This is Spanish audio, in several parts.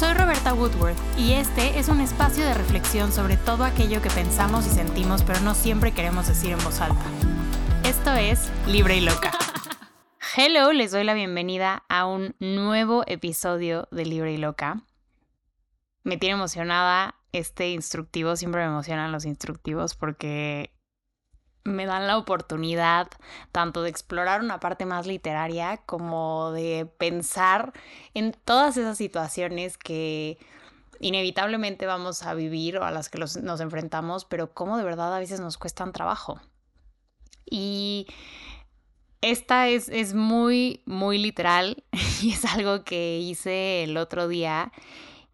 Soy Roberta Woodworth y este es un espacio de reflexión sobre todo aquello que pensamos y sentimos pero no siempre queremos decir en voz alta. Esto es Libre y Loca. Hello, les doy la bienvenida a un nuevo episodio de Libre y Loca. Me tiene emocionada este instructivo, siempre me emocionan los instructivos porque me dan la oportunidad tanto de explorar una parte más literaria como de pensar en todas esas situaciones que inevitablemente vamos a vivir o a las que nos enfrentamos, pero cómo de verdad a veces nos cuestan trabajo. Y esta es, es muy, muy literal y es algo que hice el otro día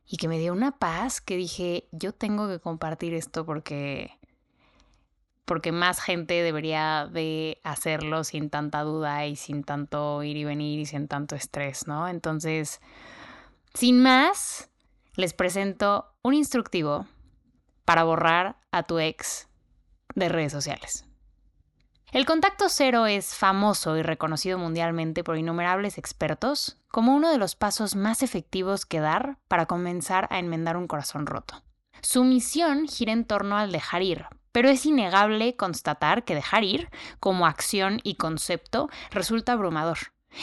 y que me dio una paz que dije, yo tengo que compartir esto porque porque más gente debería de hacerlo sin tanta duda y sin tanto ir y venir y sin tanto estrés, ¿no? Entonces, sin más, les presento un instructivo para borrar a tu ex de redes sociales. El contacto cero es famoso y reconocido mundialmente por innumerables expertos como uno de los pasos más efectivos que dar para comenzar a enmendar un corazón roto. Su misión gira en torno al dejar ir, pero es innegable constatar que dejar ir, como acción y concepto, resulta abrumador.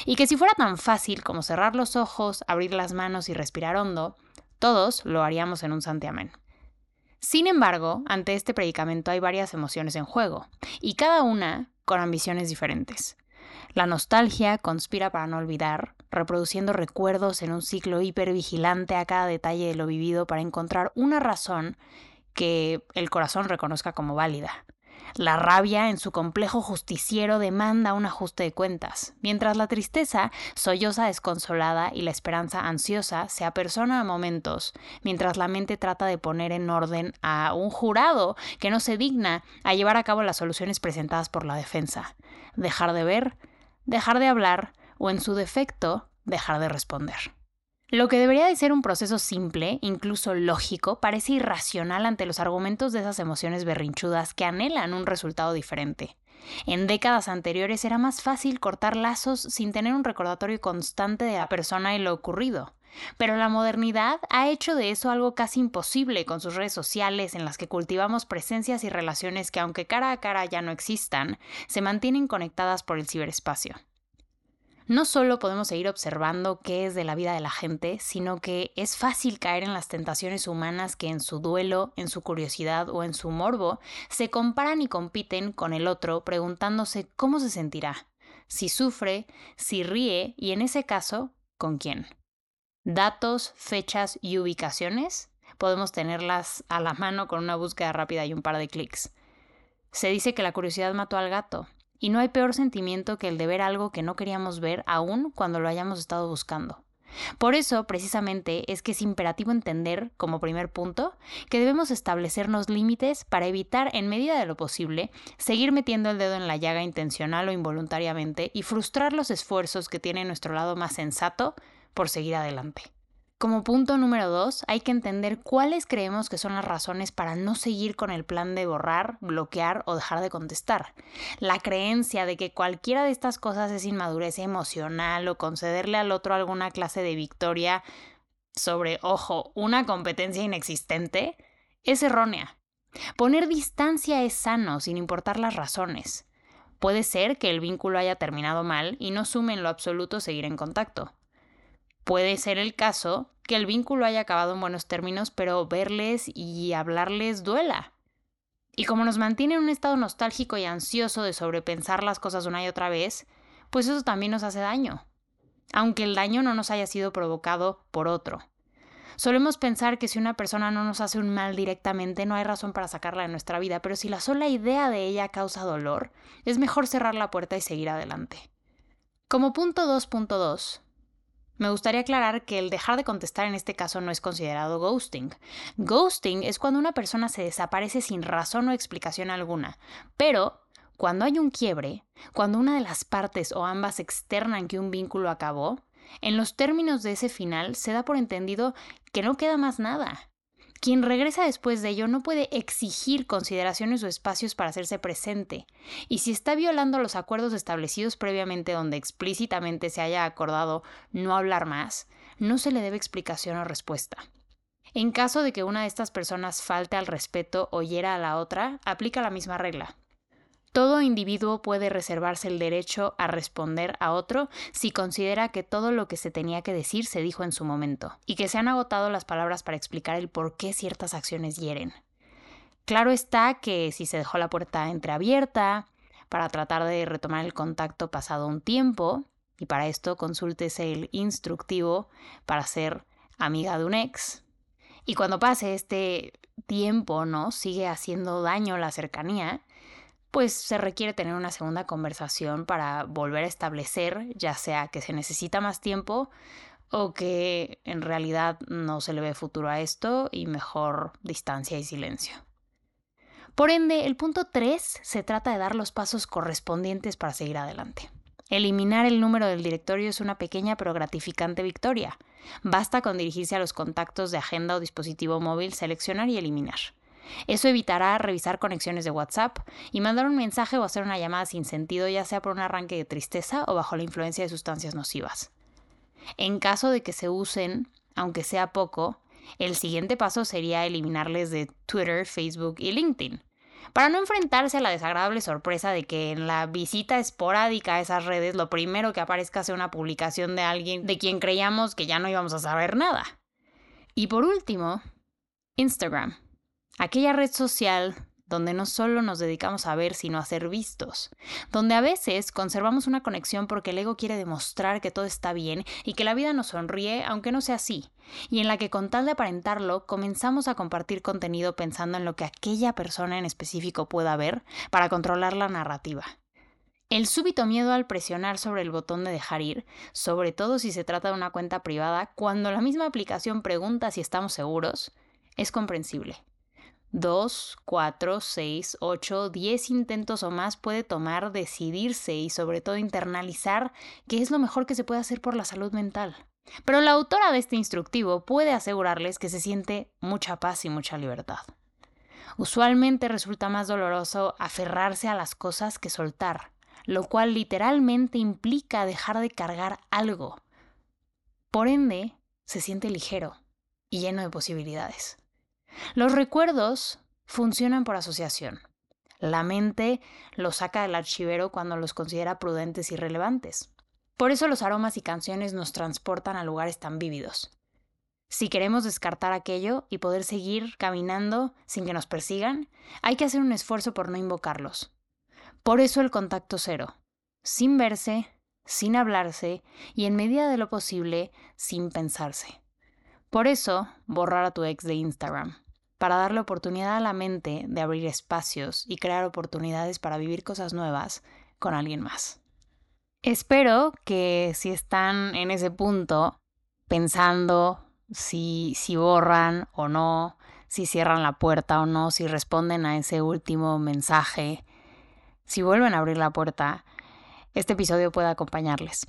Y que si fuera tan fácil como cerrar los ojos, abrir las manos y respirar hondo, todos lo haríamos en un santiamén. Sin embargo, ante este predicamento hay varias emociones en juego, y cada una con ambiciones diferentes. La nostalgia conspira para no olvidar, reproduciendo recuerdos en un ciclo hipervigilante a cada detalle de lo vivido para encontrar una razón que el corazón reconozca como válida. La rabia en su complejo justiciero demanda un ajuste de cuentas, mientras la tristeza, solloza desconsolada y la esperanza ansiosa se apersona a momentos, mientras la mente trata de poner en orden a un jurado que no se digna a llevar a cabo las soluciones presentadas por la defensa. Dejar de ver, dejar de hablar o en su defecto, dejar de responder. Lo que debería de ser un proceso simple, incluso lógico, parece irracional ante los argumentos de esas emociones berrinchudas que anhelan un resultado diferente. En décadas anteriores era más fácil cortar lazos sin tener un recordatorio constante de la persona y lo ocurrido. Pero la modernidad ha hecho de eso algo casi imposible con sus redes sociales en las que cultivamos presencias y relaciones que aunque cara a cara ya no existan, se mantienen conectadas por el ciberespacio. No solo podemos seguir observando qué es de la vida de la gente, sino que es fácil caer en las tentaciones humanas que en su duelo, en su curiosidad o en su morbo se comparan y compiten con el otro preguntándose cómo se sentirá, si sufre, si ríe y en ese caso, con quién. Datos, fechas y ubicaciones podemos tenerlas a la mano con una búsqueda rápida y un par de clics. Se dice que la curiosidad mató al gato, y no hay peor sentimiento que el de ver algo que no queríamos ver aún cuando lo hayamos estado buscando. Por eso, precisamente, es que es imperativo entender, como primer punto, que debemos establecernos límites para evitar, en medida de lo posible, seguir metiendo el dedo en la llaga intencional o involuntariamente y frustrar los esfuerzos que tiene nuestro lado más sensato por seguir adelante. Como punto número dos, hay que entender cuáles creemos que son las razones para no seguir con el plan de borrar, bloquear o dejar de contestar. La creencia de que cualquiera de estas cosas es inmadurez emocional o concederle al otro alguna clase de victoria sobre, ojo, una competencia inexistente, es errónea. Poner distancia es sano, sin importar las razones. Puede ser que el vínculo haya terminado mal y no sume en lo absoluto seguir en contacto. Puede ser el caso que el vínculo haya acabado en buenos términos, pero verles y hablarles duela. Y como nos mantiene en un estado nostálgico y ansioso de sobrepensar las cosas una y otra vez, pues eso también nos hace daño, aunque el daño no nos haya sido provocado por otro. Solemos pensar que si una persona no nos hace un mal directamente no hay razón para sacarla de nuestra vida, pero si la sola idea de ella causa dolor, es mejor cerrar la puerta y seguir adelante. Como punto 2.2, me gustaría aclarar que el dejar de contestar en este caso no es considerado ghosting. Ghosting es cuando una persona se desaparece sin razón o explicación alguna, pero cuando hay un quiebre, cuando una de las partes o ambas externan que un vínculo acabó, en los términos de ese final se da por entendido que no queda más nada, quien regresa después de ello no puede exigir consideraciones o espacios para hacerse presente, y si está violando los acuerdos establecidos previamente donde explícitamente se haya acordado no hablar más, no se le debe explicación o respuesta. En caso de que una de estas personas falte al respeto o hiera a la otra, aplica la misma regla. Todo individuo puede reservarse el derecho a responder a otro si considera que todo lo que se tenía que decir se dijo en su momento, y que se han agotado las palabras para explicar el por qué ciertas acciones hieren. Claro está que si se dejó la puerta entreabierta para tratar de retomar el contacto pasado un tiempo, y para esto consúltese el instructivo para ser amiga de un ex, y cuando pase este tiempo, ¿no? Sigue haciendo daño la cercanía, pues se requiere tener una segunda conversación para volver a establecer, ya sea que se necesita más tiempo o que en realidad no se le ve futuro a esto y mejor distancia y silencio. Por ende, el punto 3 se trata de dar los pasos correspondientes para seguir adelante. Eliminar el número del directorio es una pequeña pero gratificante victoria. Basta con dirigirse a los contactos de agenda o dispositivo móvil, seleccionar y eliminar. Eso evitará revisar conexiones de WhatsApp y mandar un mensaje o hacer una llamada sin sentido, ya sea por un arranque de tristeza o bajo la influencia de sustancias nocivas. En caso de que se usen, aunque sea poco, el siguiente paso sería eliminarles de Twitter, Facebook y LinkedIn, para no enfrentarse a la desagradable sorpresa de que en la visita esporádica a esas redes lo primero que aparezca sea una publicación de alguien de quien creíamos que ya no íbamos a saber nada. Y por último, Instagram aquella red social donde no solo nos dedicamos a ver, sino a ser vistos, donde a veces conservamos una conexión porque el ego quiere demostrar que todo está bien y que la vida nos sonríe aunque no sea así, y en la que con tal de aparentarlo comenzamos a compartir contenido pensando en lo que aquella persona en específico pueda ver para controlar la narrativa. El súbito miedo al presionar sobre el botón de dejar ir, sobre todo si se trata de una cuenta privada, cuando la misma aplicación pregunta si estamos seguros, es comprensible. Dos, cuatro, seis, ocho, diez intentos o más puede tomar decidirse y sobre todo internalizar qué es lo mejor que se puede hacer por la salud mental. Pero la autora de este instructivo puede asegurarles que se siente mucha paz y mucha libertad. Usualmente resulta más doloroso aferrarse a las cosas que soltar, lo cual literalmente implica dejar de cargar algo. Por ende, se siente ligero y lleno de posibilidades. Los recuerdos funcionan por asociación. La mente los saca del archivero cuando los considera prudentes y relevantes. Por eso los aromas y canciones nos transportan a lugares tan vívidos. Si queremos descartar aquello y poder seguir caminando sin que nos persigan, hay que hacer un esfuerzo por no invocarlos. Por eso el contacto cero, sin verse, sin hablarse y en medida de lo posible, sin pensarse. Por eso, borrar a tu ex de Instagram para darle oportunidad a la mente de abrir espacios y crear oportunidades para vivir cosas nuevas con alguien más. Espero que si están en ese punto pensando si, si borran o no, si cierran la puerta o no, si responden a ese último mensaje, si vuelven a abrir la puerta, este episodio pueda acompañarles.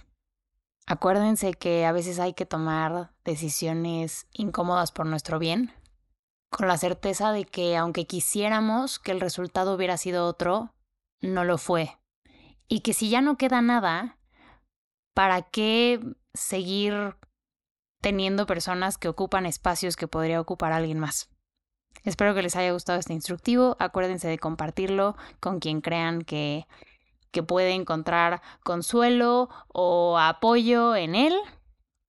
Acuérdense que a veces hay que tomar decisiones incómodas por nuestro bien, con la certeza de que aunque quisiéramos que el resultado hubiera sido otro, no lo fue. Y que si ya no queda nada, ¿para qué seguir teniendo personas que ocupan espacios que podría ocupar alguien más? Espero que les haya gustado este instructivo. Acuérdense de compartirlo con quien crean que, que puede encontrar consuelo o apoyo en él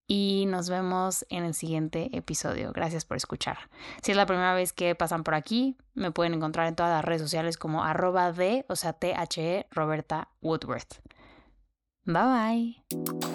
y nos vemos en el siguiente episodio. Gracias por escuchar. Si es la primera vez que pasan por aquí, me pueden encontrar en todas las redes sociales como arroba de, o sea, T-H-E, Roberta Woodworth. Bye bye.